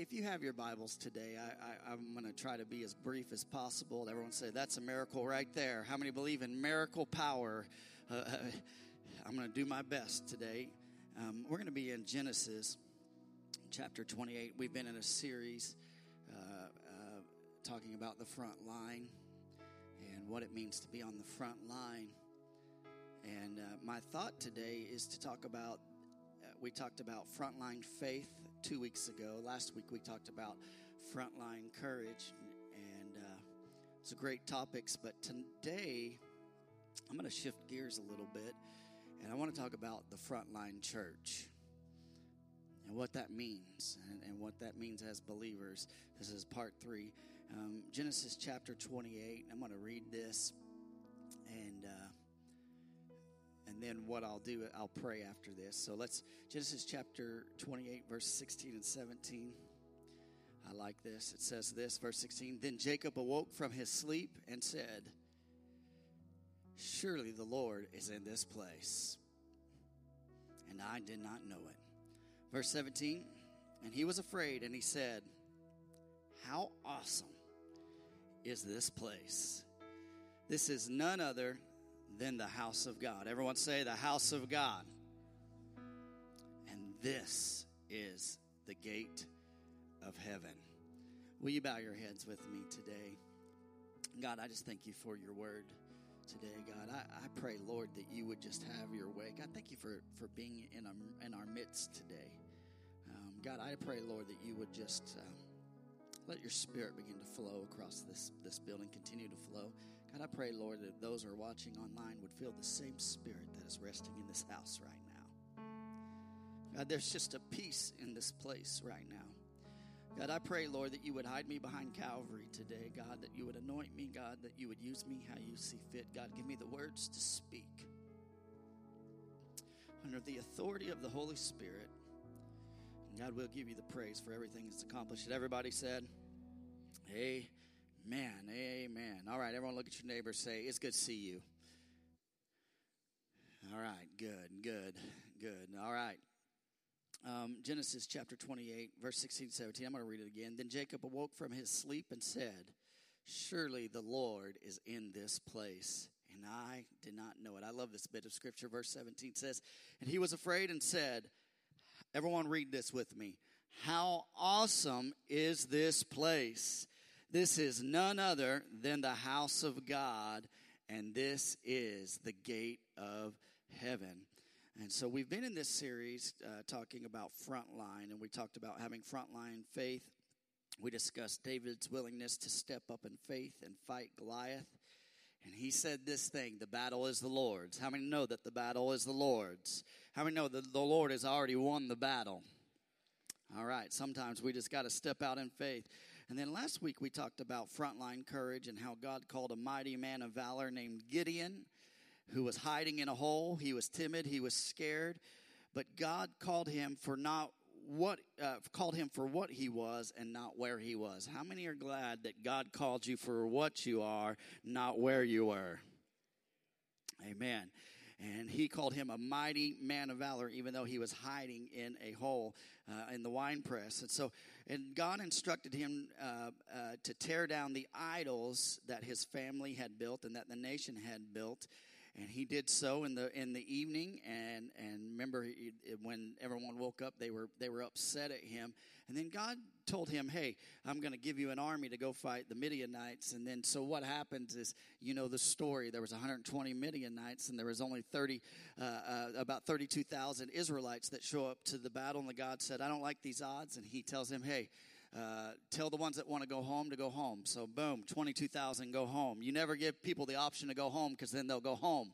if you have your Bibles today, I, am going to try to be as brief as possible. Everyone say, That's a miracle right there. How many believe in miracle power? Uh, uh I'm going to do my best today. Um, we're going to be in Genesis chapter 28. We've been in a series uh, uh, talking about the front line and what it means to be on the front line. And uh, my thought today is to talk about, uh, we talked about frontline faith two weeks ago. Last week we talked about frontline courage, and uh, it's a great topics. But today I'm going to shift gears a little bit, and I want to talk about the frontline church and what that means, and, and what that means as believers. This is part three, um, Genesis chapter 28. I'm going to read this, and. Uh, and then what I'll do, I'll pray after this. So let's, Genesis chapter 28, verse 16 and 17. I like this. It says this, verse 16 Then Jacob awoke from his sleep and said, Surely the Lord is in this place. And I did not know it. Verse 17 And he was afraid, and he said, How awesome is this place! This is none other than the house of God. Everyone say, the house of God. And this is the gate of heaven. Will you bow your heads with me today? God, I just thank you for your word today, God. I, I pray, Lord, that you would just have your way. God, thank you for, for being in our, in our midst today. Um, God, I pray, Lord, that you would just um, let your spirit begin to flow across this, this building, continue to flow. God, I pray, Lord, that those who are watching online would feel the same spirit that is resting in this house right now. God, there's just a peace in this place right now. God, I pray, Lord, that you would hide me behind Calvary today. God, that you would anoint me, God, that you would use me how you see fit. God, give me the words to speak. Under the authority of the Holy Spirit, God will give you the praise for everything that's accomplished. Everybody said, Hey. Amen. Amen. All right, everyone look at your neighbor say, It's good to see you. All right, good, good, good. All right. Um, Genesis chapter 28, verse 16 17. I'm going to read it again. Then Jacob awoke from his sleep and said, Surely the Lord is in this place. And I did not know it. I love this bit of scripture. Verse 17 says, And he was afraid and said, Everyone read this with me. How awesome is this place! This is none other than the house of God, and this is the gate of heaven. And so we've been in this series uh, talking about frontline, and we talked about having frontline faith. We discussed David's willingness to step up in faith and fight Goliath. And he said this thing the battle is the Lord's. How many know that the battle is the Lord's? How many know that the Lord has already won the battle? All right, sometimes we just got to step out in faith. And then last week we talked about frontline courage and how God called a mighty man of valor named Gideon who was hiding in a hole. He was timid, he was scared, but God called him for not what uh, called him for what he was and not where he was. How many are glad that God called you for what you are, not where you were? Amen and he called him a mighty man of valor, even though he was hiding in a hole uh, in the wine press. And so, and God instructed him uh, uh, to tear down the idols that his family had built and that the nation had built and he did so in the in the evening. And and remember he, when everyone woke up they were they were upset at him. And then god told him hey i'm going to give you an army to go fight the midianites. And then so what happens is you know the story. There was 120 midianites and there was only 30 uh, uh, about 32000 israelites that show up to the battle. And the god said i don't like these odds. And he tells him hey uh, tell the ones that want to go home to go home. So, boom, 22,000 go home. You never give people the option to go home because then they'll go home.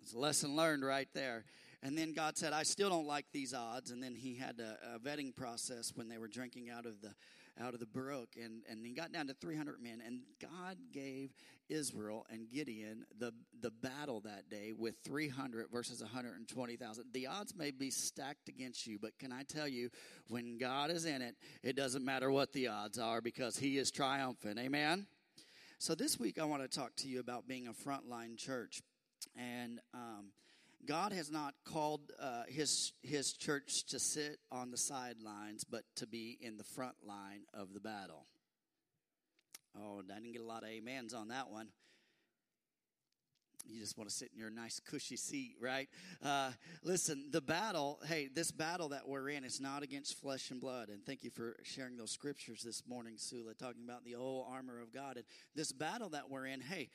It's a lesson learned right there. And then God said, I still don't like these odds. And then he had a, a, vetting process when they were drinking out of the out of the brook. And, and he got down to 300 men. And God gave Israel and Gideon the, the battle that day with 300 versus 120,000. The odds may be stacked against you, but can I tell you, when God is in it, it doesn't matter what the odds are because he is triumphant. Amen? So this week I want to talk to you about being a frontline church. And um, God has not called uh, his his church to sit on the sidelines, but to be in the front line of the battle. Oh, I didn't get a lot of amens on that one you just want to sit in your nice cushy seat right? Uh, listen the battle hey this battle that we're in is not against flesh and blood. And thank you for sharing those scriptures this morning sula talking about the whole armor of god. And this battle that we're in hey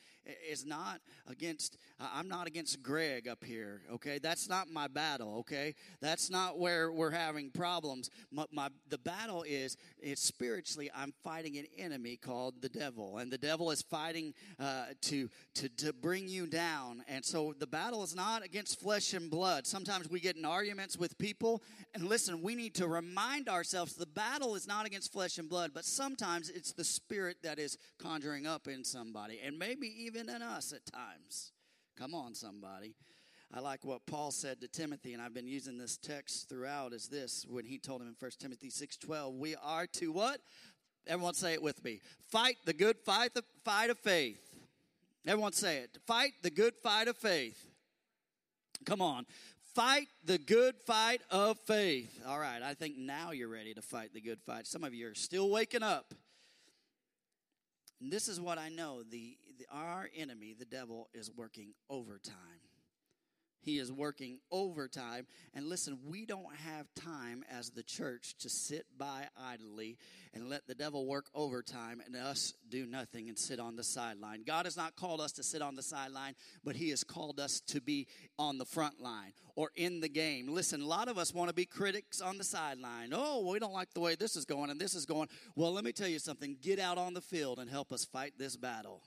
is not against uh, i'm not against greg up here okay? That's not my battle okay? That's not where we're having problems. My, my the battle is it's spiritually i'm fighting an enemy called the devil. And the devil is fighting uh, to to to bring you down. And so the battle is not against flesh and blood. Sometimes we get in arguments with people. And listen, we need to remind ourselves the battle is not against flesh and blood, but sometimes it's the spirit that is conjuring up in somebody, and maybe even in us at times. Come on, somebody. I like what Paul said to Timothy, and I've been using this text throughout, is this when he told him in 1 Timothy 6:12, we are to what? Everyone say it with me. Fight the good fight, the fight of faith. Everyone say it. Fight the good fight of faith. Come on. Fight the good fight of faith. All right, I think now you're ready to fight the good fight. Some of you are still waking up. And this is what I know the, the our enemy, the devil, is working overtime. He is working overtime. And listen, we don't have time as the church to sit by idly and let the devil work overtime and us do nothing and sit on the sideline. God has not called us to sit on the sideline, but He has called us to be on the front line or in the game. Listen, a lot of us want to be critics on the sideline. Oh, we don't like the way this is going and this is going. Well, let me tell you something get out on the field and help us fight this battle.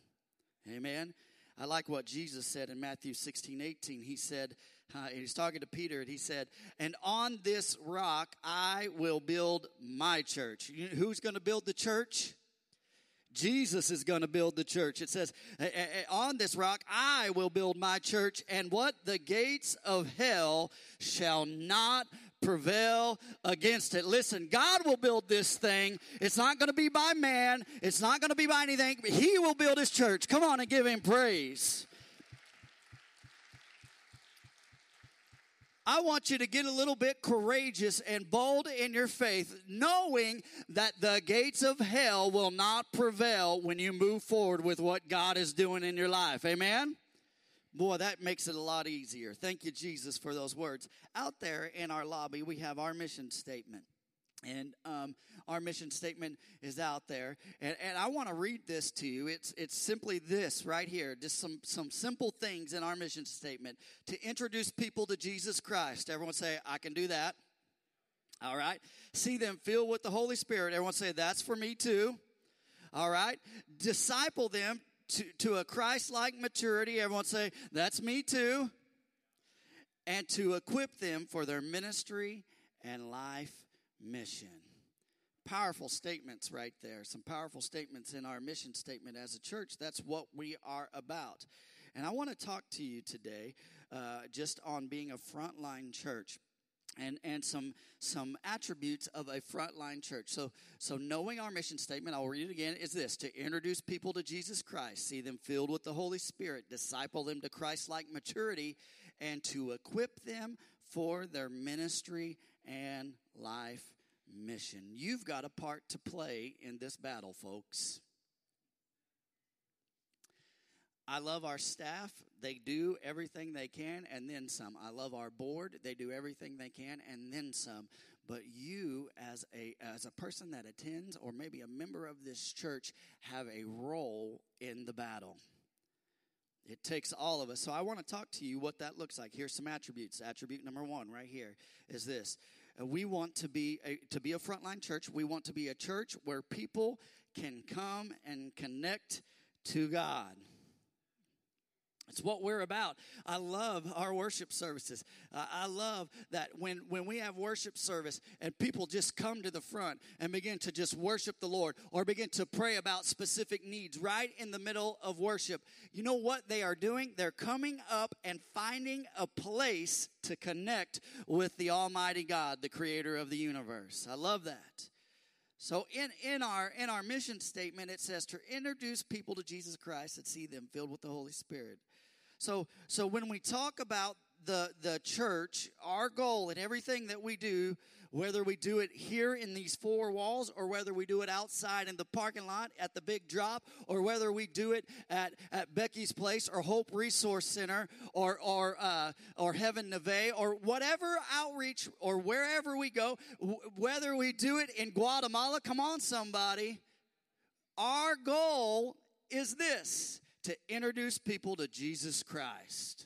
Amen. I like what Jesus said in Matthew 16, 18. He said, uh, he's talking to Peter, and he said, And on this rock I will build my church. You know, who's going to build the church? Jesus is going to build the church. It says, On this rock I will build my church, and what? The gates of hell shall not prevail against it. Listen, God will build this thing. It's not going to be by man, it's not going to be by anything, but He will build His church. Come on and give Him praise. I want you to get a little bit courageous and bold in your faith, knowing that the gates of hell will not prevail when you move forward with what God is doing in your life. Amen? Boy, that makes it a lot easier. Thank you, Jesus, for those words. Out there in our lobby, we have our mission statement. And um, our mission statement is out there. And, and I want to read this to you. It's, it's simply this right here just some, some simple things in our mission statement to introduce people to Jesus Christ. Everyone say, I can do that. All right. See them filled with the Holy Spirit. Everyone say, That's for me too. All right. Disciple them to, to a Christ like maturity. Everyone say, That's me too. And to equip them for their ministry and life mission. Powerful statements right there. Some powerful statements in our mission statement as a church. That's what we are about. And I want to talk to you today uh, just on being a frontline church and and some some attributes of a frontline church. So so knowing our mission statement, I'll read it again, is this to introduce people to Jesus Christ, see them filled with the Holy Spirit, disciple them to Christ-like maturity, and to equip them for their ministry and life mission. You've got a part to play in this battle, folks. I love our staff. They do everything they can and then some. I love our board. They do everything they can and then some. But you as a as a person that attends or maybe a member of this church have a role in the battle. It takes all of us. So I want to talk to you what that looks like. Here's some attributes. Attribute number 1 right here is this. Uh, we want to be a, to be a frontline church. We want to be a church where people can come and connect to God. It's what we're about. I love our worship services. Uh, I love that when, when we have worship service and people just come to the front and begin to just worship the Lord or begin to pray about specific needs right in the middle of worship. You know what they are doing? They're coming up and finding a place to connect with the Almighty God, the creator of the universe. I love that. So in, in our in our mission statement it says to introduce people to Jesus Christ and see them filled with the Holy Spirit. So, so when we talk about the, the church, our goal in everything that we do, whether we do it here in these four walls or whether we do it outside in the parking lot at the big drop or whether we do it at, at Becky's Place or Hope Resource Center or, or, uh, or Heaven Neve or whatever outreach or wherever we go, w- whether we do it in Guatemala, come on, somebody. Our goal is this to introduce people to Jesus Christ.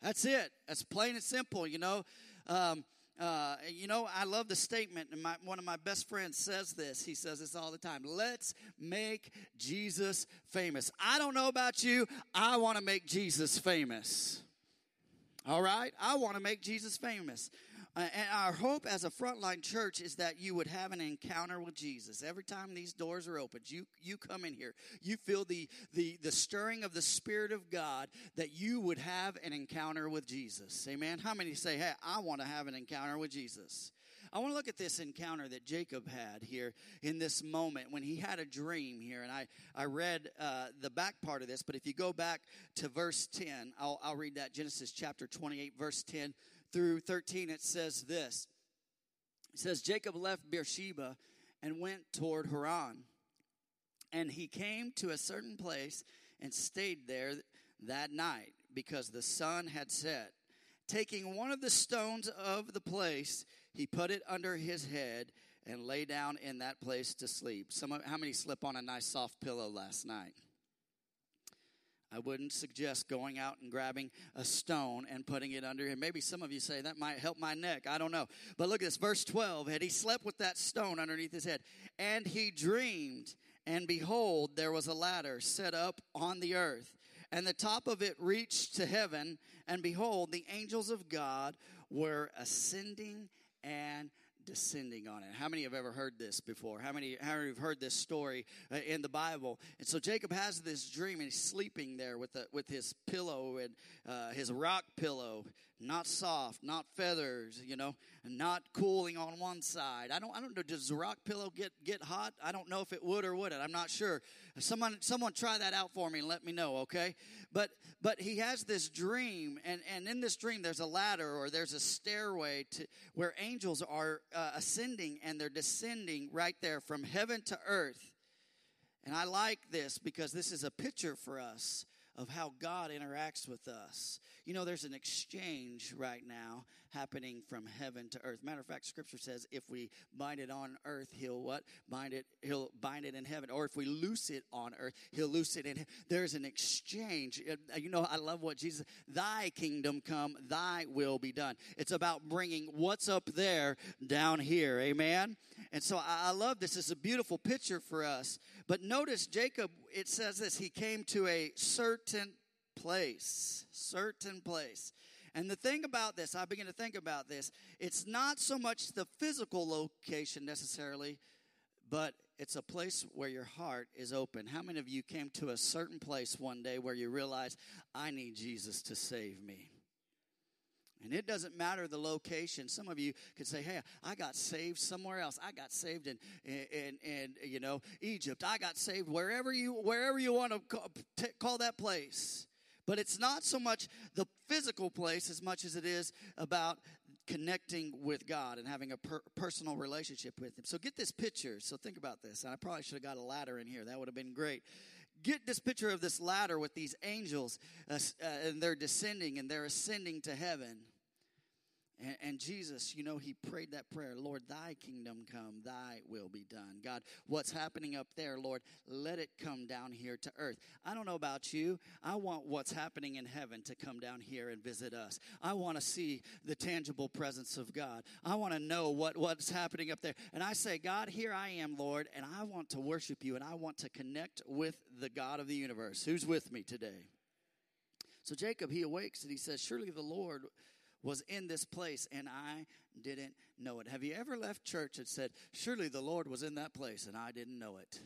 That's it. That's plain and simple, you know. Um, uh, you know, I love the statement, and my, one of my best friends says this. He says this all the time. Let's make Jesus famous. I don't know about you. I want to make Jesus famous. All right? I want to make Jesus famous. Uh, and our hope as a frontline church is that you would have an encounter with Jesus. Every time these doors are opened, you, you come in here, you feel the, the, the stirring of the Spirit of God that you would have an encounter with Jesus. Amen. How many say, hey, I want to have an encounter with Jesus? I want to look at this encounter that Jacob had here in this moment when he had a dream here. And I, I read uh, the back part of this, but if you go back to verse 10, I'll, I'll read that Genesis chapter 28, verse 10 through 13, it says this. It says, Jacob left Beersheba and went toward Haran. And he came to a certain place and stayed there that night because the sun had set. Taking one of the stones of the place, he put it under his head and lay down in that place to sleep. Some, how many slept on a nice soft pillow last night? I wouldn't suggest going out and grabbing a stone and putting it under him. Maybe some of you say that might help my neck. I don't know. But look at this, verse 12. And he slept with that stone underneath his head. And he dreamed, and behold, there was a ladder set up on the earth. And the top of it reached to heaven. And behold, the angels of God were ascending and descending on it. How many have ever heard this before? How many, how many have heard this story uh, in the Bible? And so Jacob has this dream and he's sleeping there with, the, with his pillow and uh, his rock pillow, not soft, not feathers, you know, and not cooling on one side. I don't, I don't know, does the rock pillow get, get hot? I don't know if it would or would it. I'm not sure. Someone, someone try that out for me and let me know, okay? But, but he has this dream and, and in this dream there's a ladder or there's a stairway to where angels are uh, ascending and they're descending right there from heaven to earth. And I like this because this is a picture for us of how God interacts with us. You know, there's an exchange right now happening from heaven to earth. Matter of fact, Scripture says if we bind it on earth, He'll what? Bind it. He'll bind it in heaven. Or if we loose it on earth, He'll loose it in. Heaven. There's an exchange. You know, I love what Jesus. Thy kingdom come, Thy will be done. It's about bringing what's up there down here. Amen. And so I love this. It's a beautiful picture for us. But notice Jacob. It says this. He came to a certain place. Certain place. And the thing about this, I begin to think about this, it's not so much the physical location necessarily, but it's a place where your heart is open. How many of you came to a certain place one day where you realized, I need Jesus to save me? And it doesn't matter the location. Some of you could say, "Hey, I got saved somewhere else. I got saved in, in, in, you know Egypt. I got saved wherever you wherever you want to call, call that place." But it's not so much the physical place as much as it is about connecting with God and having a per- personal relationship with Him. So get this picture. So think about this. I probably should have got a ladder in here. That would have been great. Get this picture of this ladder with these angels, uh, uh, and they're descending and they're ascending to heaven. And, and, Jesus, you know, he prayed that prayer Lord, thy kingdom come, thy will be done. God, what's happening up there, Lord, let it come down here to earth. I don't know about you. I want what's happening in heaven to come down here and visit us. I want to see the tangible presence of God. I want to know what, what's happening up there. And I say, God, here I am, Lord, and I want to worship you and I want to connect with the God of the universe. Who's with me today? So Jacob, he awakes and he says, Surely the Lord was in this place and I didn't know it. Have you ever left church and said, Surely the Lord was in that place and I didn't know it?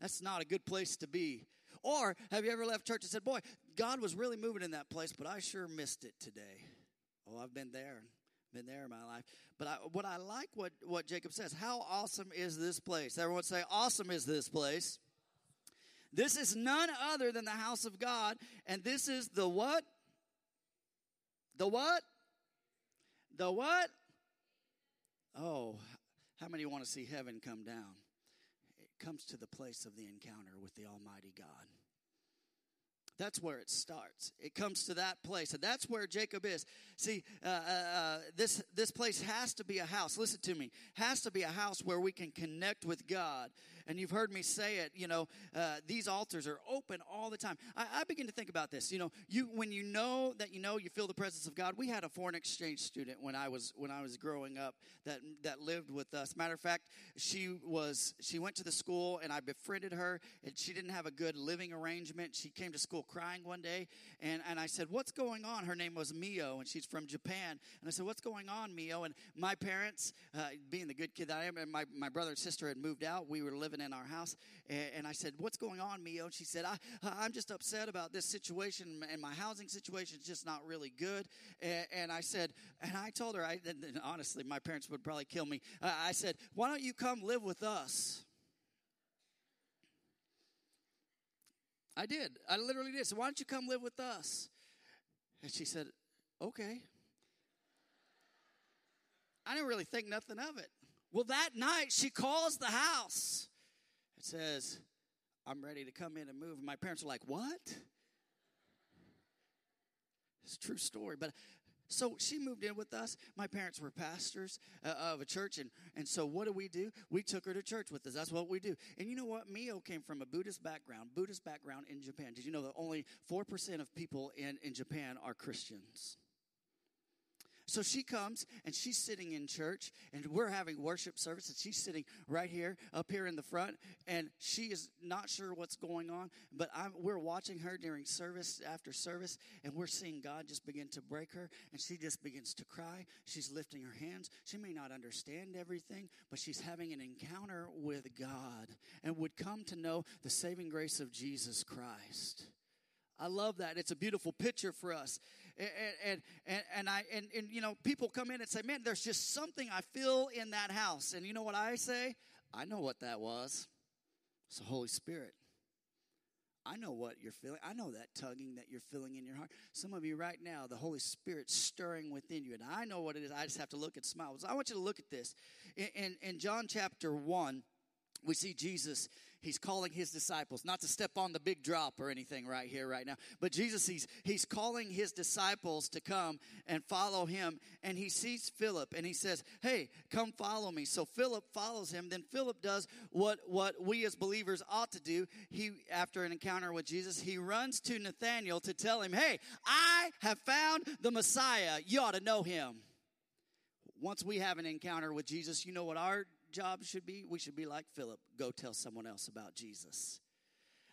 That's not a good place to be. Or have you ever left church and said, Boy, God was really moving in that place, but I sure missed it today? Oh, I've been there. Been there in my life. But I, what I like what, what Jacob says, how awesome is this place? Everyone say, Awesome is this place. This is none other than the house of God, and this is the what? The what? The what? Oh, how many want to see heaven come down? It comes to the place of the encounter with the Almighty God. That's where it starts. It comes to that place, and that's where Jacob is. See, uh, uh, uh, this this place has to be a house. Listen to me. Has to be a house where we can connect with God and you've heard me say it, you know, uh, these altars are open all the time. I, I, begin to think about this. You know, you when you know that you know you feel the presence of God. We had a foreign exchange student when I was when I was growing up that that lived with us. Matter of fact, she was she went to the school and I befriended her, and she didn't have a good living arrangement. She came to school crying one day, and and I said, "What's going on?" Her name was Mio, and she's from Japan. And I said, "What's going on, Mio?" And my parents, uh, being the good kid that I am, and my my brother and sister had moved out. We were living living in our house. And, I said, What's going on, Mio? And she said, I, I'm just upset about this situation, and my housing situation is just not really good. And, I said, And I told her, I, honestly, my parents would probably kill me. I said, Why don't you come live with us? I did. I literally did. So why don't you come live with us? And she said, Okay. I didn't really think nothing of it. Well, that night she calls the house it says, I'm ready to come in and move. And my parents are like, What? It's a true story. But so she moved in with us. My parents were pastors uh, of a church. And, and so what do we do? We took her to church with us. That's what we do. And you know what? Mio came from a Buddhist background, Buddhist background in Japan. Did you know that only 4% of people in, in Japan are Christians? So she comes and she's sitting in church and we're having worship service and she's sitting right here up here in the front and she is not sure what's going on, but I'm, we're watching her during service after service and we're seeing God just begin to break her and she just begins to cry. She's lifting her hands. She may not understand everything, but she's having an encounter with God and would come to know the saving grace of Jesus Christ. I love that. It's a beautiful picture for us and and and, I and, and you know people come in and say, "Man, there's just something I feel in that house." And you know what I say? I know what that was. It's the Holy Spirit. I know what you're feeling. I know that tugging that you're feeling in your heart. Some of you right now, the Holy Spirit's stirring within you, and I know what it is. I just have to look and smile. I want you to look at this in, in, in John chapter one we see Jesus, he's calling his disciples, not to step on the big drop or anything right here, right now, but Jesus, he's, he's calling his disciples to come and follow him. And he sees Philip and he says, Hey, come follow me. So Philip follows him. Then Philip does what, what we as believers ought to do. He, after an encounter with Jesus, he runs to Nathanael to tell him, Hey, I have found the Messiah. You ought to know him. Once we have an encounter with Jesus, you know what our job should be? We should be like Philip go tell someone else about Jesus.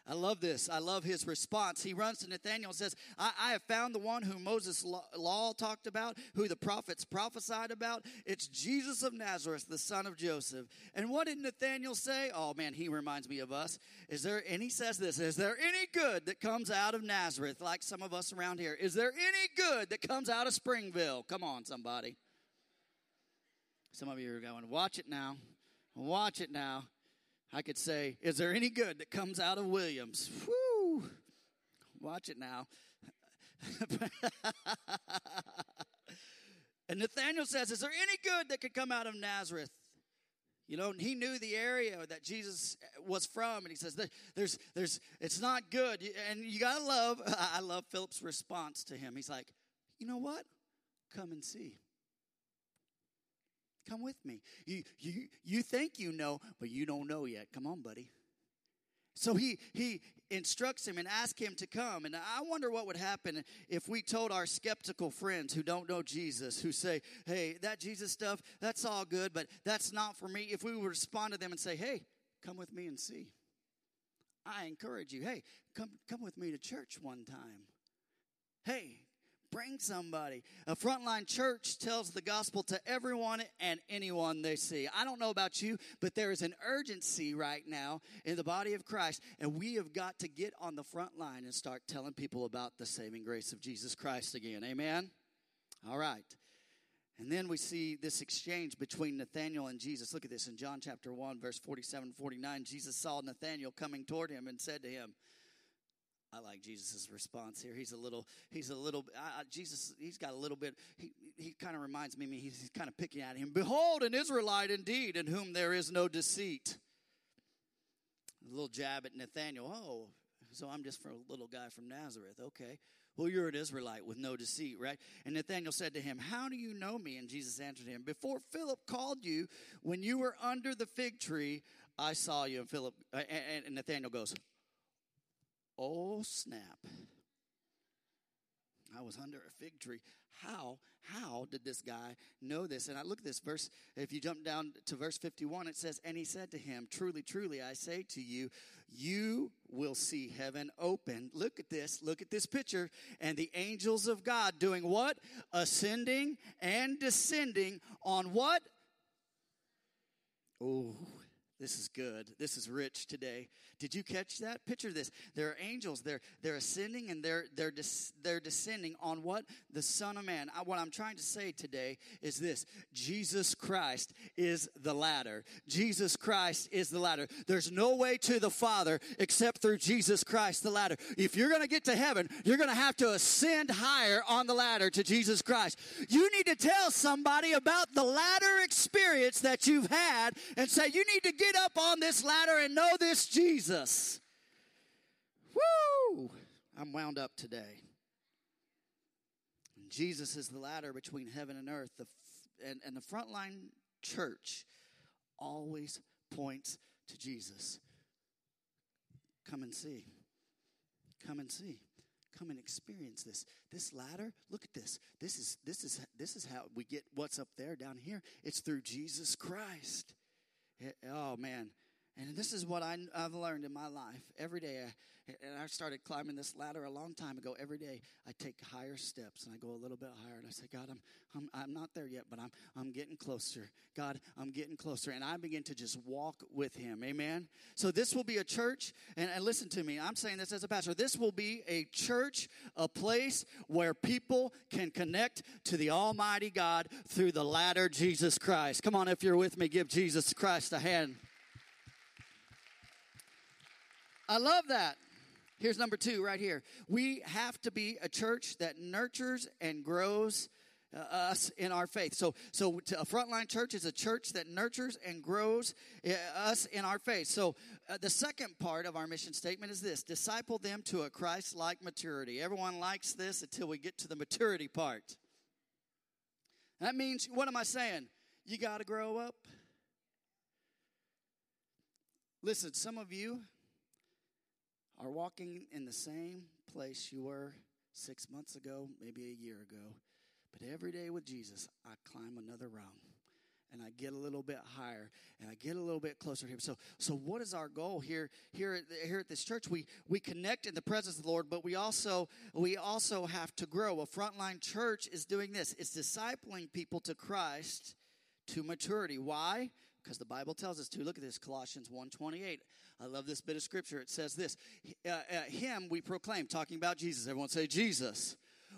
I love this. I love his response. He runs to Nathanael and says, I, I have found the one whom Moses' law, law, talked about, who the prophets prophesied about. It's Jesus of Nazareth, the son of Joseph. And what did Nathanael say? Oh man, he reminds me of us. Is there, and he says this, is there any good that comes out of Nazareth, like some of us around here? Is there any good that comes out of Springville? Come on, somebody. Some of you are going, watch it now. Watch it now. I could say, is there any good that comes out of Williams? Whoo! Watch it now. and Nathanael says, Is there any good that could come out of Nazareth? You know, he knew the area that Jesus was from, and he says, "There's, there's, it's not good." And you gotta love. I love Philip's response to him. He's like, "You know what? Come and see." Come with me. You, you, you think you know, but you don't know yet. Come on, buddy. So he, he instructs him and asks him to come. And I wonder what would happen if we told our skeptical friends who don't know Jesus, who say, hey, that Jesus stuff, that's all good, but that's not for me. If we would respond to them and say, hey, come with me and see. I encourage you, hey, come, come with me to church one time. Hey, bring somebody. A frontline church tells the gospel to everyone and anyone they see. I don't know about you, but there is an urgency right now in the body of Christ, and we have got to get on the front line and start telling people about the saving grace of Jesus Christ again. Amen? All right. And then we see this exchange between Nathanael and Jesus. Look at this in John chapter 1, verse 47 49. Jesus saw Nathanael coming toward him and said to him, I like Jesus' response here. He's a little, he's a little, uh, Jesus, he's got a little bit, he, he kind of reminds me, he's, he's kind of picking at him. Behold, an Israelite indeed, in whom there is no deceit. A little jab at Nathanael. Oh, so I'm just for a little guy from Nazareth. Okay. Well, you're an Israelite with no deceit, right? And Nathanael said to him, How do you know me? And Jesus answered him, Before Philip called you, when you were under the fig tree, I saw you. And Philip and Nathanael goes, Oh, snap. I was under a fig tree. How, how did this guy know this? And I look at this verse, if you jump down to verse 51, it says, And he said to him, Truly, truly, I say to you, you will see heaven open. Look at this, look at this picture. And the angels of God doing what? Ascending and descending on what? Oh, this is good. This is rich today. Did you catch that? Picture this. There are angels. They're they're ascending and they're they're des- they're descending on what the Son of Man. I, what I'm trying to say today is this: Jesus Christ is the ladder. Jesus Christ is the ladder. There's no way to the Father except through Jesus Christ, the ladder. If you're going to get to heaven, you're going to have to ascend higher on the ladder to Jesus Christ. You need to tell somebody about the ladder experience that you've had and say you need to get get up on this ladder and know this Jesus. Woo! I'm wound up today. Jesus is the ladder between heaven and earth. The, and, and the frontline church always points to Jesus. Come and see. Come and see. Come and experience this. This ladder, look at this. This is this is this is how we get what's up there down here. It's through Jesus Christ. Oh, man. And this is what I, have learned in my life. Every day, I, and I started climbing this ladder a long time ago. Every day, I take higher steps and I go a little bit higher. And I say, God, I'm, I'm, I'm not there yet, but I'm, I'm getting closer. God, I'm getting closer. And I begin to just walk with Him. Amen. So, this will be a church. And, and listen to me, I'm saying this as a pastor. This will be a church, a place where people can connect to the Almighty God through the ladder, Jesus Christ. Come on, if you're with me, give Jesus Christ a hand. I love that. Here's number two right here. We have to be a church that nurtures and grows uh, us in our faith. So, so a frontline church is a church that nurtures and grows uh, us in our faith. So, uh, the second part of our mission statement is this: disciple them to a Christ-like maturity. Everyone likes this until we get to the maturity part. That means, what am I saying? You got to grow up. Listen, some of you are walking in the same place you were six months ago, maybe a year ago. But every day with Jesus, I climb another rung and I get a little bit higher and I get a little bit closer to him. So so what is our goal here here at, here at this church? We we connect in the presence of the Lord, but we also we also have to grow. A frontline church is doing this. It's discipling people to Christ to maturity. Why? Because the Bible tells us to. Look at this Colossians 1:28. I love this bit of scripture. It says this uh, uh, Him we proclaim, talking about Jesus. Everyone say, Jesus.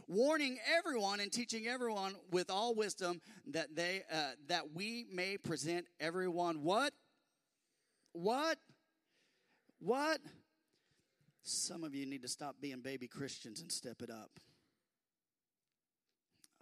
Warning everyone and teaching everyone with all wisdom that they uh, that we may present everyone what what what some of you need to stop being baby Christians and step it up.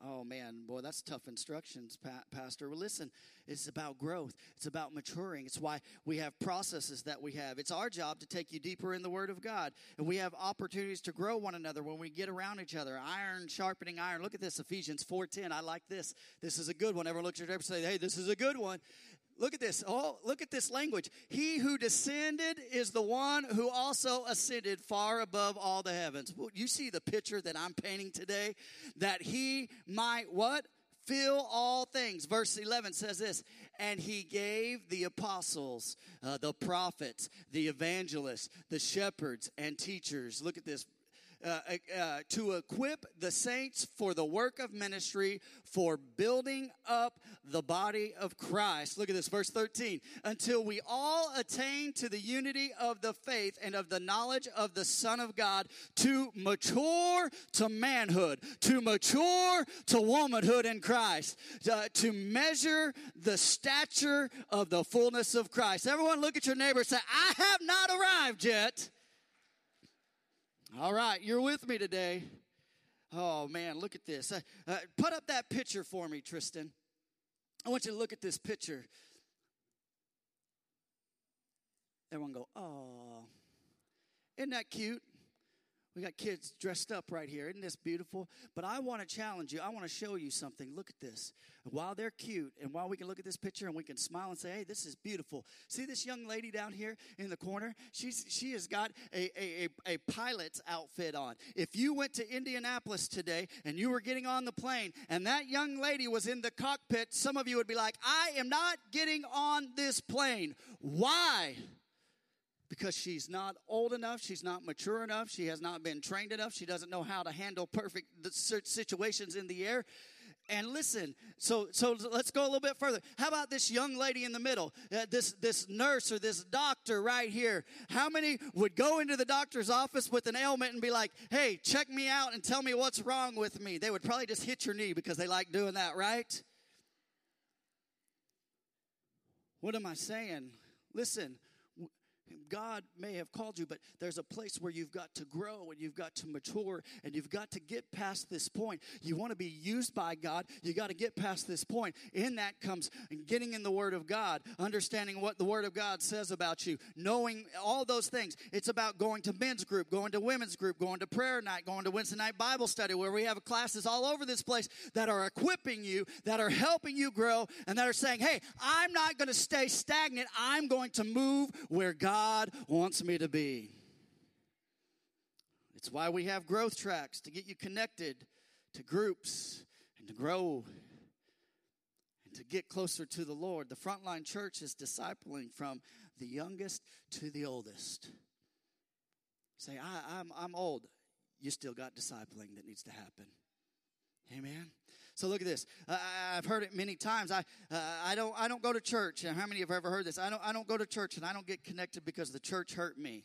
Oh man, boy, that's tough instructions, Pastor. Well, listen, it's about growth. It's about maturing. It's why we have processes that we have. It's our job to take you deeper in the Word of God, and we have opportunities to grow one another when we get around each other. Iron sharpening iron. Look at this, Ephesians four ten. I like this. This is a good one. Everyone looks at it and say, "Hey, this is a good one." Look at this. Oh, look at this language. He who descended is the one who also ascended far above all the heavens. You see the picture that I'm painting today? That he might what? Fill all things. Verse 11 says this And he gave the apostles, uh, the prophets, the evangelists, the shepherds, and teachers. Look at this. Uh, uh, to equip the saints for the work of ministry, for building up the body of Christ. Look at this, verse 13. Until we all attain to the unity of the faith and of the knowledge of the Son of God, to mature to manhood, to mature to womanhood in Christ, uh, to measure the stature of the fullness of Christ. Everyone look at your neighbor and say, I have not arrived yet All right, you're with me today. Oh man, look at this. Uh, uh, put up that picture for me, Tristan. I want you to look at this picture. Everyone go, oh, isn't that cute? We got kids dressed up right here. Isn't this beautiful? But I want to challenge you. I want to show you something. Look at this. While they're cute, and while we can look at this picture and we can smile and say, hey, this is beautiful. See this young lady down here in the corner? She's, she has got a, a, a, a pilot's outfit on. If you went to Indianapolis today and you were getting on the plane and that young lady was in the cockpit, some of you would be like, I am not getting on this plane. Why? Because she's not old enough, she's not mature enough, she has not been trained enough, she doesn't know how to handle perfect situations in the air. And listen, so so let's go a little bit further. How about this young lady in the middle, uh, this this nurse or this doctor right here? How many would go into the doctor's office with an ailment and be like, "Hey, check me out and tell me what's wrong with me"? They would probably just hit your knee because they like doing that, right? What am I saying? Listen, God may have called you, but there's a place where you've got to grow and you've got to mature and you've got to get past this point. You want to be used by God, you got to get past this point. In that comes getting in the Word of God, understanding what the Word of God says about you, knowing all those things. It's about going to men's group, going to women's group, going to prayer night, going to Wednesday night Bible study, where we have classes all over this place that are equipping you, that are helping you grow, and that are saying, hey, I'm not going to stay stagnant. I'm going to move where God God wants me to be. It's why we have growth tracks to get you connected to groups and to grow and to get closer to the Lord. The frontline church is discipling from the youngest to the oldest. Say, I, am I'm, I'm old. You still got discipling that needs to happen. Amen. So look at this. I've heard it many times. I, uh, I, don't, I don't go to church. And how many have ever heard this? I don't, I don't go to church and I don't get connected because the church hurt me.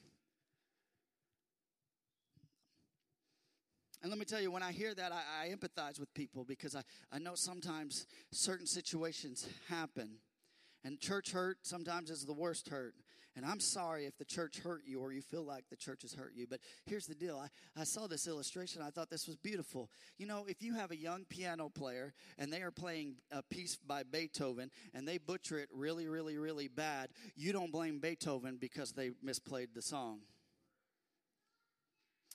And let me tell you, when I hear that, I, I empathize with people because I, I know sometimes certain situations happen. And church hurt sometimes is the worst hurt. And I'm sorry if the church hurt you or you feel like the church has hurt you. But here's the deal I, I saw this illustration. I thought this was beautiful. You know, if you have a young piano player and they are playing a piece by Beethoven and they butcher it really, really, really bad, you don't blame Beethoven because they misplayed the song.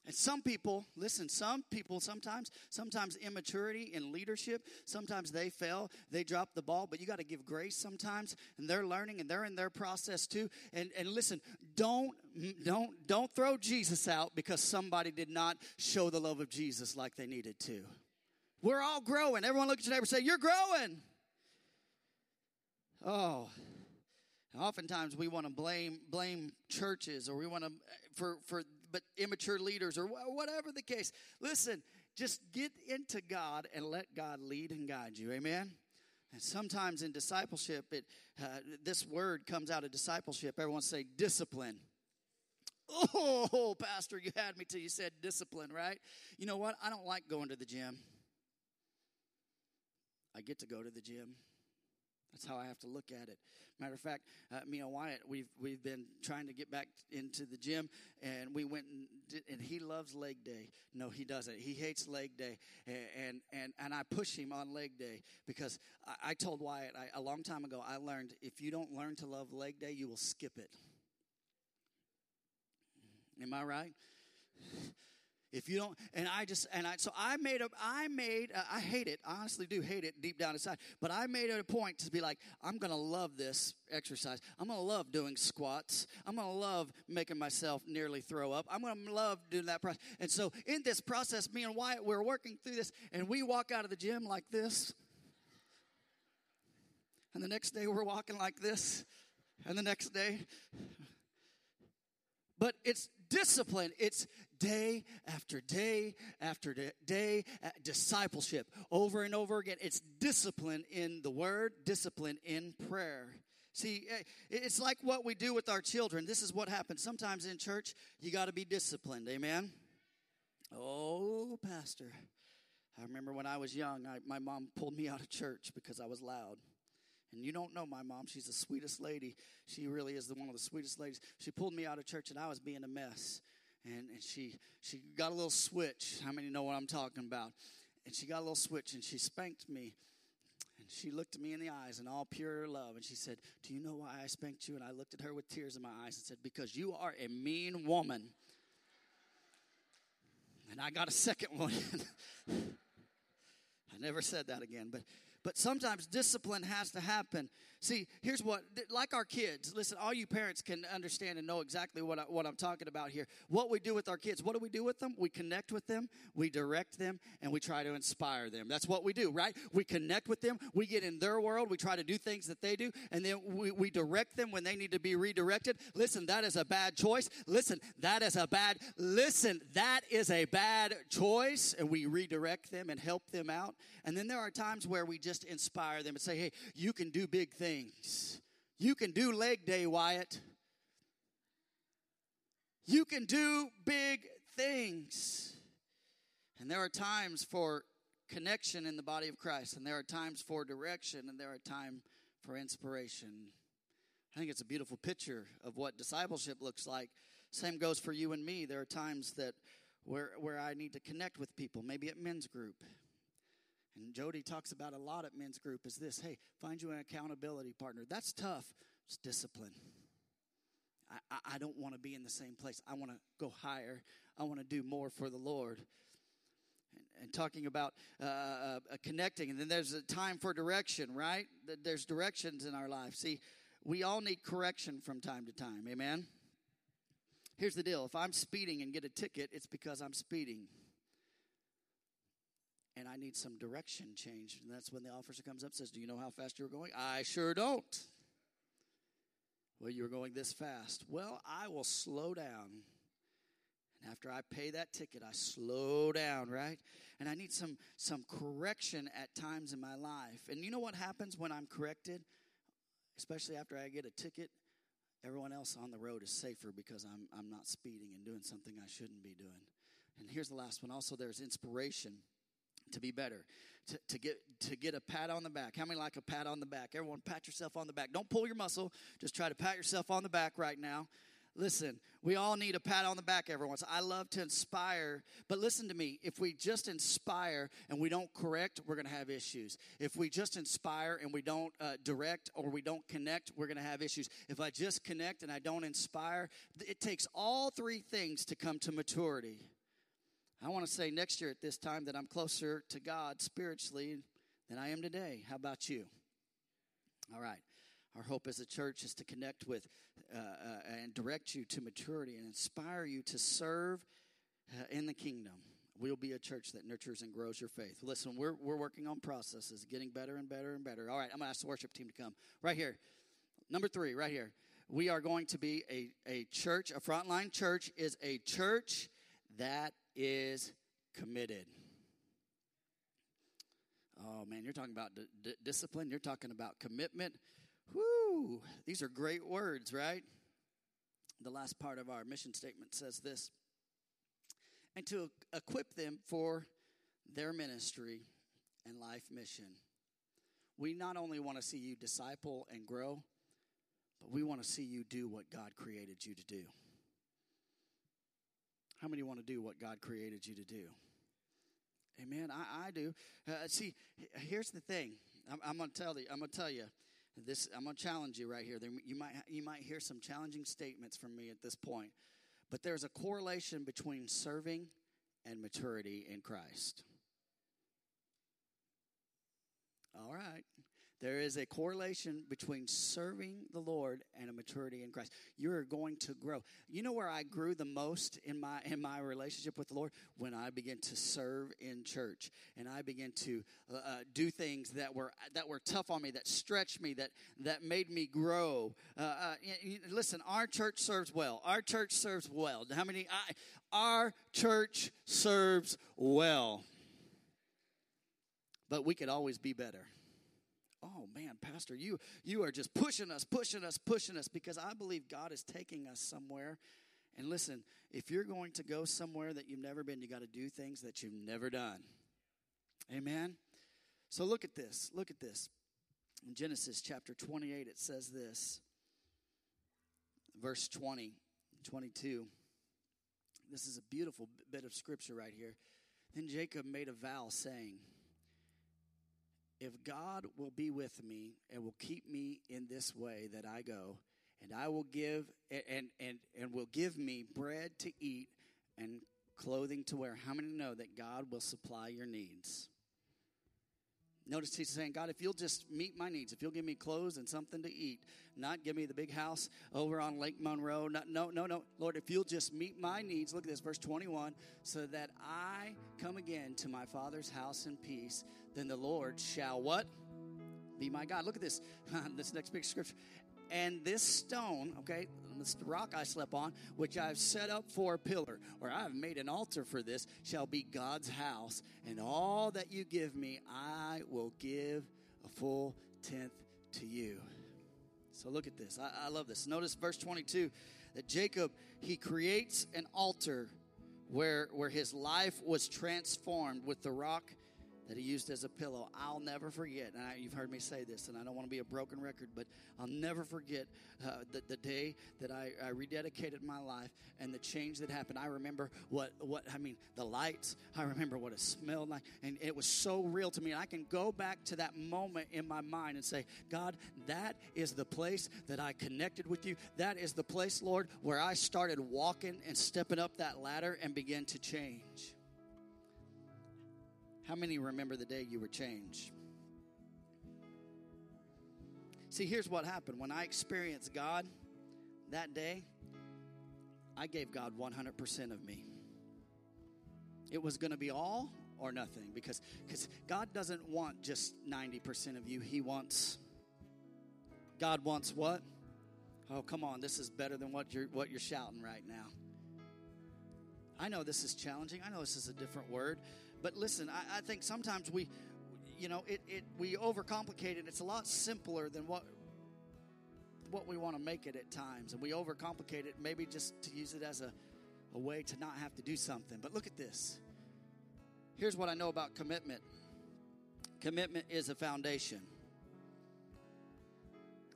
And some people, listen, some people sometimes, sometimes immaturity in leadership, sometimes they fail, they drop the ball, but you got to give grace sometimes, and they're learning and they're in their process too. And and listen, don't don't don't throw Jesus out because somebody did not show the love of Jesus like they needed to. We're all growing. Everyone look at your neighbor and say, You're growing. Oh, oftentimes we want to blame blame churches or we want to for for but immature leaders or whatever the case. Listen, just get into God and let God lead and guide you. Amen. And sometimes in discipleship, it uh, this word comes out of discipleship. Everyone say discipline. Oh, Pastor, you had me till you said discipline, right? You know what? I don't like going to the gym. I get to go to the gym. That's how I have to look at it. Matter of fact, uh, me and Wyatt, we've we've been trying to get back into the gym, and we went and did, and he loves leg day. No, he doesn't. He hates leg day, and and and, I push him on leg day because I, I told Wyatt I, a long time ago. I learned if you don't learn to love leg day, you will skip it. Am I right? If you don't, and I just, and I, so I made a, I made, uh, I hate it. I honestly do hate it deep down inside. But I made it a point to be like, I'm to love this exercise. I'm to love doing squats. I'm to love making myself nearly throw up. I'm to love doing that process. And so in this process, me and Wyatt, we're working through this, and we walk out of the gym like this. And the next day, we're walking like this. And the next day, but it's discipline. It's day after day after day, uh, discipleship over and over again. It's discipline in the word, discipline in prayer. See, eh, it's like what we do with our children. This is what happens. Sometimes in church, you got to be disciplined. Amen? Oh, Pastor. I remember when I was young, I, my mom pulled me out of church because I was loud. And you don't know my mom. She's the sweetest lady. She really is the, one of the sweetest ladies. She pulled me out of church and I was being a mess. and, and she she got a little switch. How many know what I'm talking about? And she got a little switch and she spanked me. And she looked at me in the eyes in all pure love and she said, Do you know why I spanked you? And I looked at her with tears in my eyes and said, Because you are a mean woman. And I got a second one. I never said that again, but but sometimes discipline has to happen. See, here's what, like our kids, listen, all you parents can understand and know exactly what, I, what I'm talking about here. What we do with our kids, what do we do with them? We connect with them, we direct them, and we try to inspire them. That's what we do, right? We connect with them, we get in their world, we try to do things that they do, and then we, we direct them when they need to be redirected. Listen, that is a bad choice. Listen, that is a bad, listen, that is a bad choice, and we redirect them and help them out. And then there are times where we just inspire them and say, hey, you can do big things. You can do leg day, Wyatt. You can do big things. And there are times for connection in the body of Christ, and there are times for direction, and there are times for inspiration. I think it's a beautiful picture of what discipleship looks like. Same goes for you and me. There are times that where where I need to connect with people, maybe at men's group, and Jody talks about a lot at men's group is this hey, find you an accountability partner. That's tough. It's discipline. I, I, I don't want to be in the same place. I want to go higher. I want to do more for the Lord. And, and talking about uh, uh, uh, connecting, and then there's a time for direction, right? There's directions in our life. See, we all need correction from time to time. Amen? Here's the deal if I'm speeding and get a ticket, it's because I'm speeding and I need some direction change. And that's when the officer comes up says, Do you know how fast you're going? I sure don't. Well, you're going this fast. Well, I will slow down. And after I pay that ticket, I slow down, right? And I need some some correction at times in my life. And you know what happens when I'm corrected? Especially after I get a ticket, everyone else on the road is safer because I'm I'm not speeding and doing something I shouldn't be doing. And here's the last one. Also, there's inspiration to be better, to, to get to get a pat on the back. How many like a pat on the back? Everyone, pat yourself on the back. Don't pull your muscle. Just try to pat yourself on the back right now. Listen, we all need a pat on the back every once. I love to inspire, but listen to me. If we just inspire and we don't correct, we're going to have issues. If we just inspire and we don't uh, direct or we don't connect, we're going to have issues. If I just connect and I don't inspire, it takes all three things to come to maturity. I want to say next year at this time that I'm closer to God spiritually than I am today. How about you? All right. Our hope as a church is to connect with uh, uh, and direct you to maturity and inspire you to serve uh, in the kingdom. We'll be a church that nurtures and grows your faith. Listen, we're, we're working on processes, getting better and better and better. All right, I'm going to ask the worship team to come. Right here. Number three, right here. We are going to be a, a church, a frontline church is a church that is committed. Oh man, you're talking about d- d- discipline, you're talking about commitment. Whoo, these are great words, right? The last part of our mission statement says this and to equip them for their ministry and life mission. We not only want to see you disciple and grow, but we want to see you do what God created you to do. How many want to do what God created you to do? Amen. I, I do. Uh, see, here's the thing. I'm, I'm going to tell you. I'm to tell you. This. I'm going to challenge you right here. There, you might you might hear some challenging statements from me at this point, but there's a correlation between serving and maturity in Christ. All right. There is a correlation between serving the Lord and a maturity in Christ. You are going to grow. You know where I grew the most in my in my relationship with the Lord when I began to serve in church and I began to uh, uh, do things that were that were tough on me, that stretched me, that that made me grow. Uh, uh listen, our church serves well. Our church serves well. How many? I, our church serves well, but we could always be better oh man, Pastor, you you are just pushing us, pushing us, pushing us because I believe God is taking us somewhere. And listen, if you're going to go somewhere that you've never been, you got to do things that you've never done. Amen. So look at this. Look at this. In Genesis chapter 28, it says this. Verse 20, 22. This is a beautiful bit of scripture right here. Then Jacob made a vow saying, If God will be with me and will keep me in this way that I go, and I will give and and and will give me bread to eat and clothing to wear. How many know that God will supply your needs? Notice he's saying, God, if you'll just meet my needs, if you'll give me clothes and something to eat, not give me the big house over on Lake Monroe, not, no, no, no. Lord, if you'll just meet my needs, look at this, verse 21, so that I come again to my father's house in peace, then the Lord shall what? Be my God. Look at this, this next big scripture. And this stone, okay, this rock I slept on, which I've set up for a pillar, or I have made an altar for this, shall be God's house. And all that you give me, I will give a full tenth to you. So look at this. I, I love this. Notice verse 22 that Jacob, he creates an altar where, where his life was transformed with the rock that he used as a pillow. I'll never forget, and I, you've heard me say this, and I don't want to be a broken record, but I'll never forget uh, the, the day that I, I, rededicated my life and the change that happened. I remember what, what, I mean, the lights, I remember what it smelled like, and it was so real to me. And I can go back to that moment in my mind and say, God, that is the place that I connected with you. That is the place, Lord, where I started walking and stepping up that ladder and began to change. How many remember the day you were changed? See, here's what happened. When I experienced God that day, I gave God 100% of me. It was going to be all or nothing because because God doesn't want just 90% of you. He wants God wants what? Oh, come on. This is better than what you're what you're shouting right now. I know this is challenging. I know this is a different word, but listen, I, I think sometimes we, you know, it, it we overcomplicate it. It's a lot simpler than what what we want to make it at times, and we overcomplicate it. Maybe just to use it as a a way to not have to do something. But look at this. Here's what I know about commitment. Commitment is a foundation.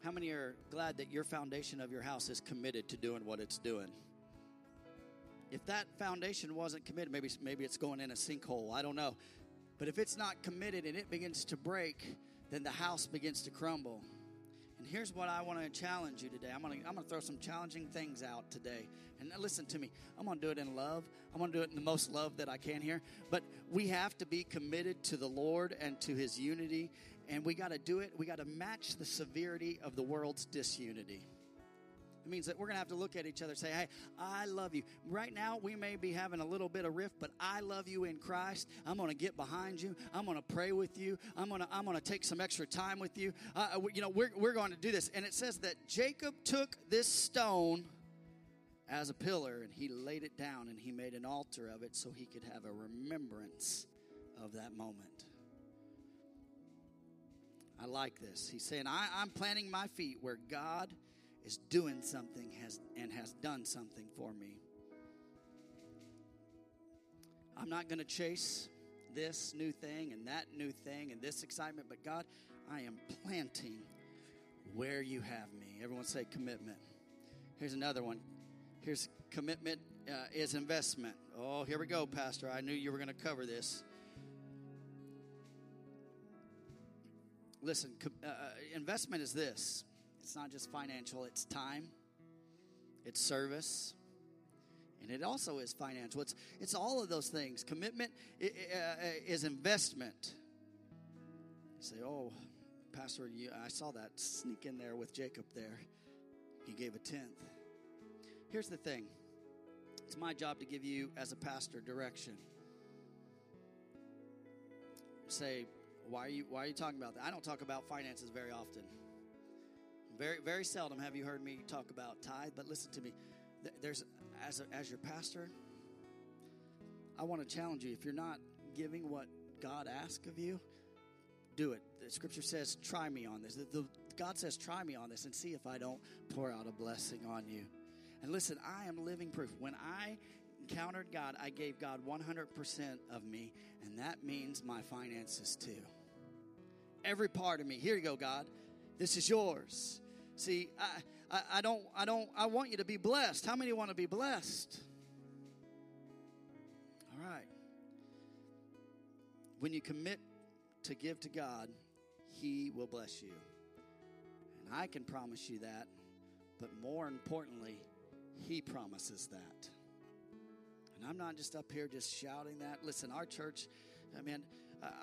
How many are glad that your foundation of your house is committed to doing what it's doing? If that foundation wasn't committed, maybe maybe it's going in a sinkhole. I don't know. But if it's not committed and it begins to break, then the house begins to crumble. And here's what I want to challenge you today. I'm going to I'm going to throw some challenging things out today. And listen to me. I'm going to do it in love. I'm going to do it in the most love that I can here. But we have to be committed to the Lord and to his unity and we got to do it. We got to match the severity of the world's disunity. Means that we're going to have to look at each other and say, Hey, I love you. Right now, we may be having a little bit of rift, but I love you in Christ. I'm going to get behind you. I'm going to pray with you. I'm going to, I'm going to take some extra time with you. Uh, you know, we're, we're going to do this. And it says that Jacob took this stone as a pillar and he laid it down and he made an altar of it so he could have a remembrance of that moment. I like this. He's saying, I, I'm planting my feet where God is doing something has and has done something for me. I'm not going to chase this new thing and that new thing and this excitement, but God, I am planting where you have me. Everyone say commitment. Here's another one. Here's commitment uh, is investment. Oh, here we go, Pastor. I knew you were going to cover this. Listen, uh, uh, investment is this it's not just financial, it's time, it's service, and it also is financial. It's, it's all of those things. Commitment uh, is investment. You say, oh, Pastor, you, I saw that sneak in there with Jacob there. He gave a tenth. Here's the thing it's my job to give you, as a pastor, direction. Say, why are you, why are you talking about that? I don't talk about finances very often. Very, very seldom have you heard me talk about tithe, but listen to me. There's, as, a, as your pastor, I want to challenge you. If you're not giving what God asks of you, do it. The scripture says, try me on this. The, the, God says, try me on this and see if I don't pour out a blessing on you. And listen, I am living proof. When I encountered God, I gave God 100% of me, and that means my finances too. Every part of me. Here you go, God. This is yours. See, I, I, I, don't, I don't, I want you to be blessed. How many want to be blessed? All right. When you commit to give to God, He will bless you. And I can promise you that, but more importantly, He promises that. And I'm not just up here just shouting that. Listen, our church, I mean,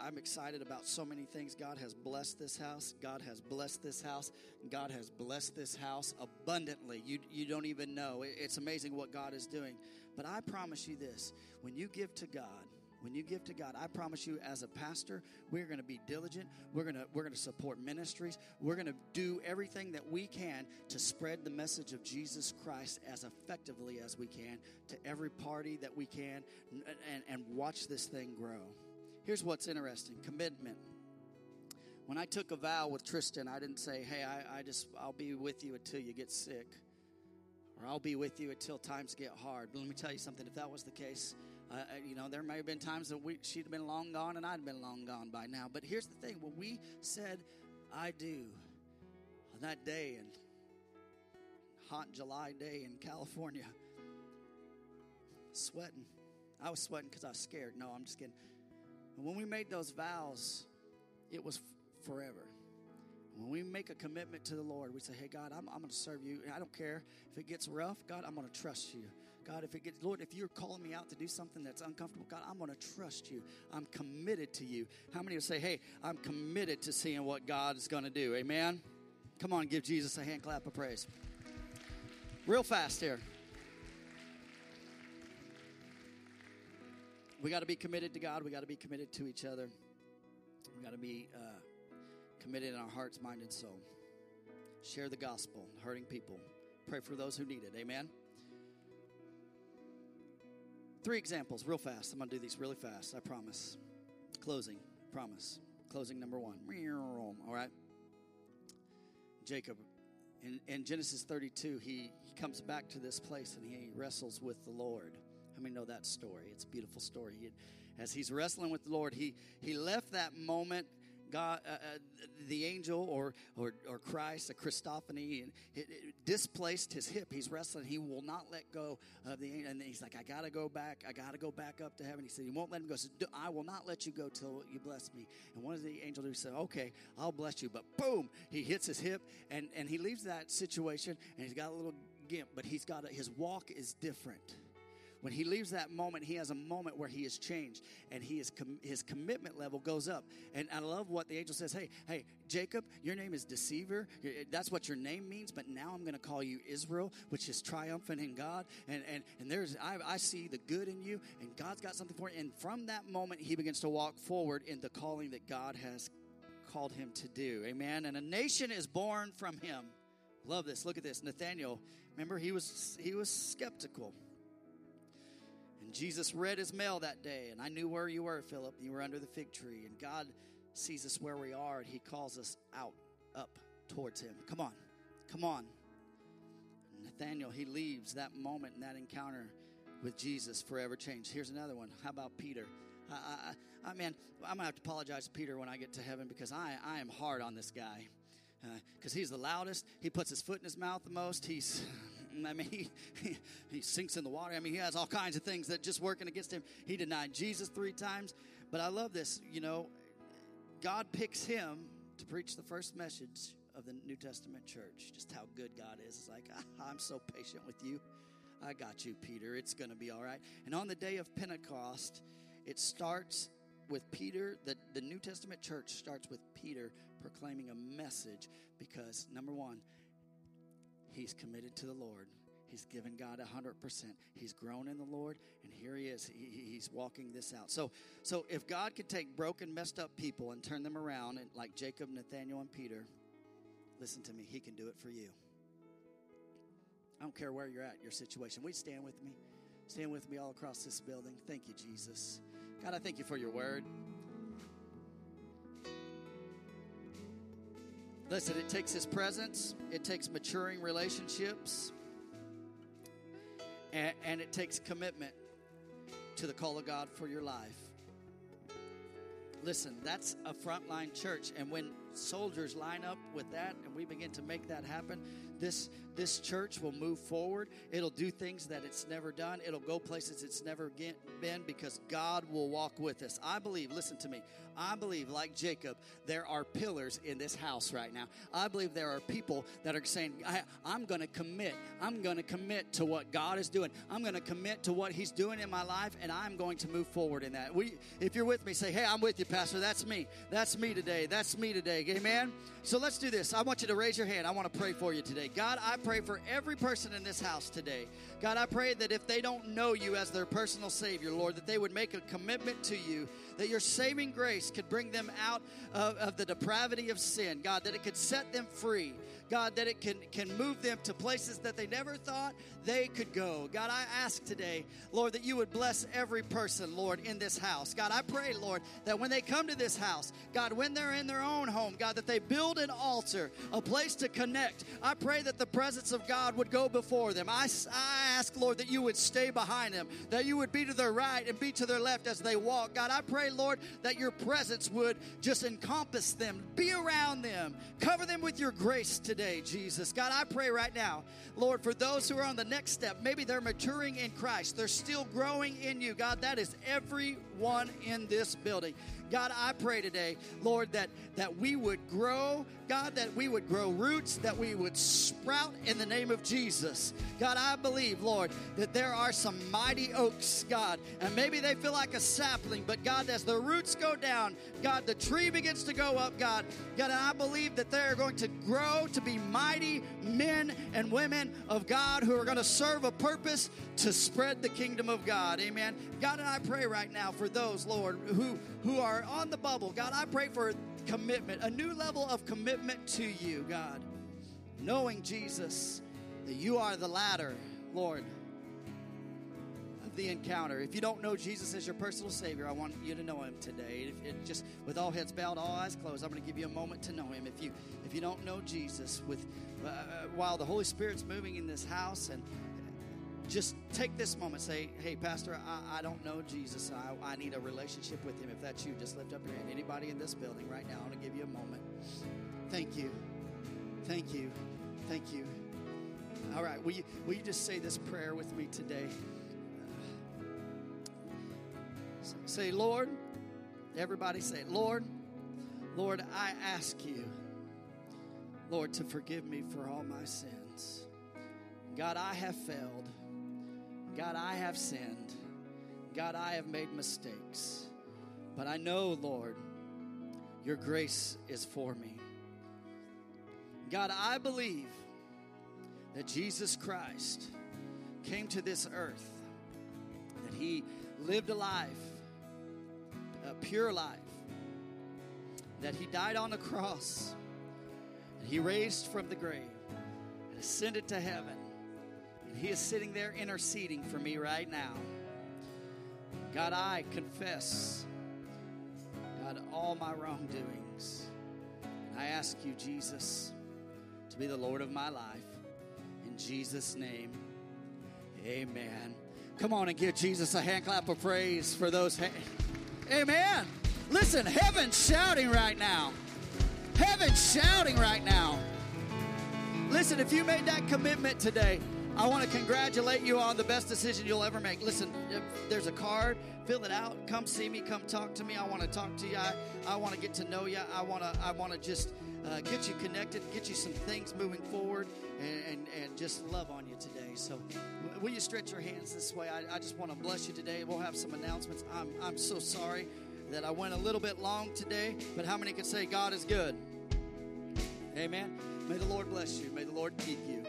I'm excited about so many things. God has blessed this house. God has blessed this house. God has blessed this house abundantly. You, you don't even know. It's amazing what God is doing. But I promise you this when you give to God, when you give to God, I promise you as a pastor, we're going to be diligent. We're going to we're going to support ministries. We're going to do everything that we can to spread the message of Jesus Christ as effectively as we can to every party that we can and, and, and watch this thing grow. Here's what's interesting commitment. When I took a vow with Tristan, I didn't say, hey, I, I just, I'll be with you until you get sick, or I'll be with you until times get hard. But let me tell you something if that was the case, uh, you know, there may have been times that we, she'd have been long gone and I'd been long gone by now. But here's the thing when we said, I do, on that day, and hot July day in California, sweating. I was sweating because I was scared. No, I'm just kidding. And when we made those vows, it was forever. When we make a commitment to the Lord, we say, Hey, God, I'm, I'm going to serve you. I don't care if it gets rough. God, I'm going to trust you. God, if it gets, Lord, if you're calling me out to do something that's uncomfortable, God, I'm going to trust you. I'm committed to you. How many would say, Hey, I'm committed to seeing what God is going to do? Amen? Come on, give Jesus a hand clap of praise. Real fast here. We got to be committed to God. We got to be committed to each other. We got to be uh, committed in our hearts, mind, and soul. Share the gospel, hurting people. Pray for those who need it. Amen. Three examples, real fast. I'm going to do these really fast, I promise. Closing, promise. Closing number one. All right. Jacob, in, in Genesis 32, he, he comes back to this place and he wrestles with the Lord. How many know that story? It's a beautiful story. He, as he's wrestling with the Lord, he, he left that moment. God, uh, uh, the angel or, or, or Christ, a Christophany, and it, it displaced his hip. He's wrestling. He will not let go of the angel. And he's like, I got to go back. I got to go back up to heaven. He said, He won't let him go. He said, I will not let you go till you bless me. And one of the angels said, Okay, I'll bless you. But boom, he hits his hip and, and he leaves that situation and he's got a little gimp, but he's got a, his walk is different. When he leaves that moment, he has a moment where he is changed and he is com- his commitment level goes up. And I love what the angel says Hey, hey, Jacob, your name is deceiver. That's what your name means, but now I'm going to call you Israel, which is triumphant in God. And, and, and there's, I, I see the good in you, and God's got something for you. And from that moment, he begins to walk forward in the calling that God has called him to do. Amen. And a nation is born from him. Love this. Look at this. Nathanael, remember he was he was skeptical. Jesus read his mail that day, and I knew where you were, Philip. You were under the fig tree, and God sees us where we are, and He calls us out, up towards Him. Come on, come on. Nathanael, he leaves that moment and that encounter with Jesus forever changed. Here's another one. How about Peter? I, I, I mean, I'm gonna have to apologize to Peter when I get to heaven because I, I am hard on this guy because uh, he's the loudest. He puts his foot in his mouth the most. He's I mean, he, he, he sinks in the water. I mean, he has all kinds of things that just working against him. He denied Jesus three times. But I love this. You know, God picks him to preach the first message of the New Testament church. Just how good God is. It's like, I'm so patient with you. I got you, Peter. It's going to be all right. And on the day of Pentecost, it starts with Peter. The, the New Testament church starts with Peter proclaiming a message because, number one, He's committed to the Lord. He's given God 100%. He's grown in the Lord, and here he is. He, he's walking this out. So, so if God could take broken, messed up people and turn them around, and like Jacob, Nathanael, and Peter, listen to me, he can do it for you. I don't care where you're at, your situation. We stand with me? Stand with me all across this building. Thank you, Jesus. God, I thank you for your word. Listen, it takes His presence, it takes maturing relationships, and, and, it takes commitment to the call of God for your life. Listen, that's a frontline church, and when soldiers line up with that and we begin to make that happen, this this church will move forward. It'll do things that it's never done. It'll go places it's never been because God will walk with us. I believe, listen to me, I believe, like Jacob, there are pillars in this house right now. I believe there are people that are saying, I, am going to commit. I'm going to commit to what God is doing. I'm going to commit to what He's doing in my life, and I'm going to move forward in that. We, if you're with me, say, Hey, I'm with you, Pastor. That's me. That's me today. That's me today. Amen. So let's do this. I want you to raise your hand. I want to pray for you today. God, I pray for every person in this house today. God, I pray that if they don't know you as their personal Savior, Lord, that they would make a commitment to you, that your saving grace could bring them out of, of the depravity of sin, God, that it could set them free. God, that it can, can move them to places that they never thought they could go. God, I ask today, Lord, that you would bless every person, Lord, in this house. God, I pray, Lord, that when they come to this house, God, when they're in their own home, God, that they build an altar, a place to connect. I pray that the presence of God would go before them. I, I ask, Lord, that you would stay behind them, that you would be to their right and be to their left as they walk. God, I pray, Lord, that your presence would just encompass them, be around them, cover them with your grace today today, Jesus. God, I pray right now, Lord, for those who are on the next step, maybe they're maturing in Christ, they're still growing in you. God, that is everyone in this building. God, I pray today, Lord, that, that we would grow, God, that we would grow roots, that we would sprout in the name of Jesus. God, I believe, Lord, that there are some mighty oaks, God, and maybe they feel like a sapling, but God, as the roots go down, God, the tree begins to go up, God. God, I believe that they are going to grow to be mighty men and women of God who are going to serve a purpose to spread the kingdom of God. Amen. God, and I pray right now for those, Lord, who, who are on the bubble. God, I pray for commitment, a new level of commitment to you, God. Knowing, Jesus, that you are the ladder, Lord, the encounter. If you don't know Jesus as your personal Savior, I want you to know Him today. If it just with all heads bowed, all eyes closed, I'm going to give you a moment to know Him. If you if you don't know Jesus, with uh, while the Holy Spirit's moving in this house and just take this moment say hey pastor i, I don't know jesus. I, I, need a relationship with him. If that's you just lift up your hand. Anybody in this building right now i want to give you a moment. Thank you. Thank you. Thank you. All right will you, will you just say this prayer with me today say lord everybody say lord lord i ask you lord to forgive me for all my sins god i have failed God, I have sinned. God, I have made mistakes. But I know, Lord, your grace is for me. God, I believe that Jesus Christ came to this earth, that he lived a life, a pure life, that he died on the cross, and he raised from the grave and ascended to heaven he is sitting there interceding for me right now. God, I confess, God, all my wrongdoings. I ask you, Jesus, to be the Lord of my life. In Jesus' name, amen. Come on and give Jesus a hand clap of praise for those. Ha- amen. Listen, heaven's shouting right now. Heaven's shouting right now. Listen, if you made that commitment today, I want to congratulate you on the best decision you'll ever make. Listen, there's a card, fill it out. Come see me. Come talk to me. I want to talk to you. I, I want to get to know you. I want to I want to just uh, get you connected, get you some things moving forward, and, and, and, just love on you today. So, will you stretch your hands this way? I, I just want to bless you today. We'll have some announcements. I'm, I'm so sorry that I went a little bit long today, but how many can say God is good? Amen. May the Lord bless you. May the Lord keep you.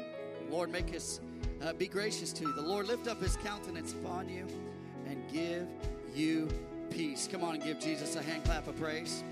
Lord, make his uh, be gracious to you. The Lord lift up his countenance upon you and give you peace. Come on and give Jesus a hand clap of praise.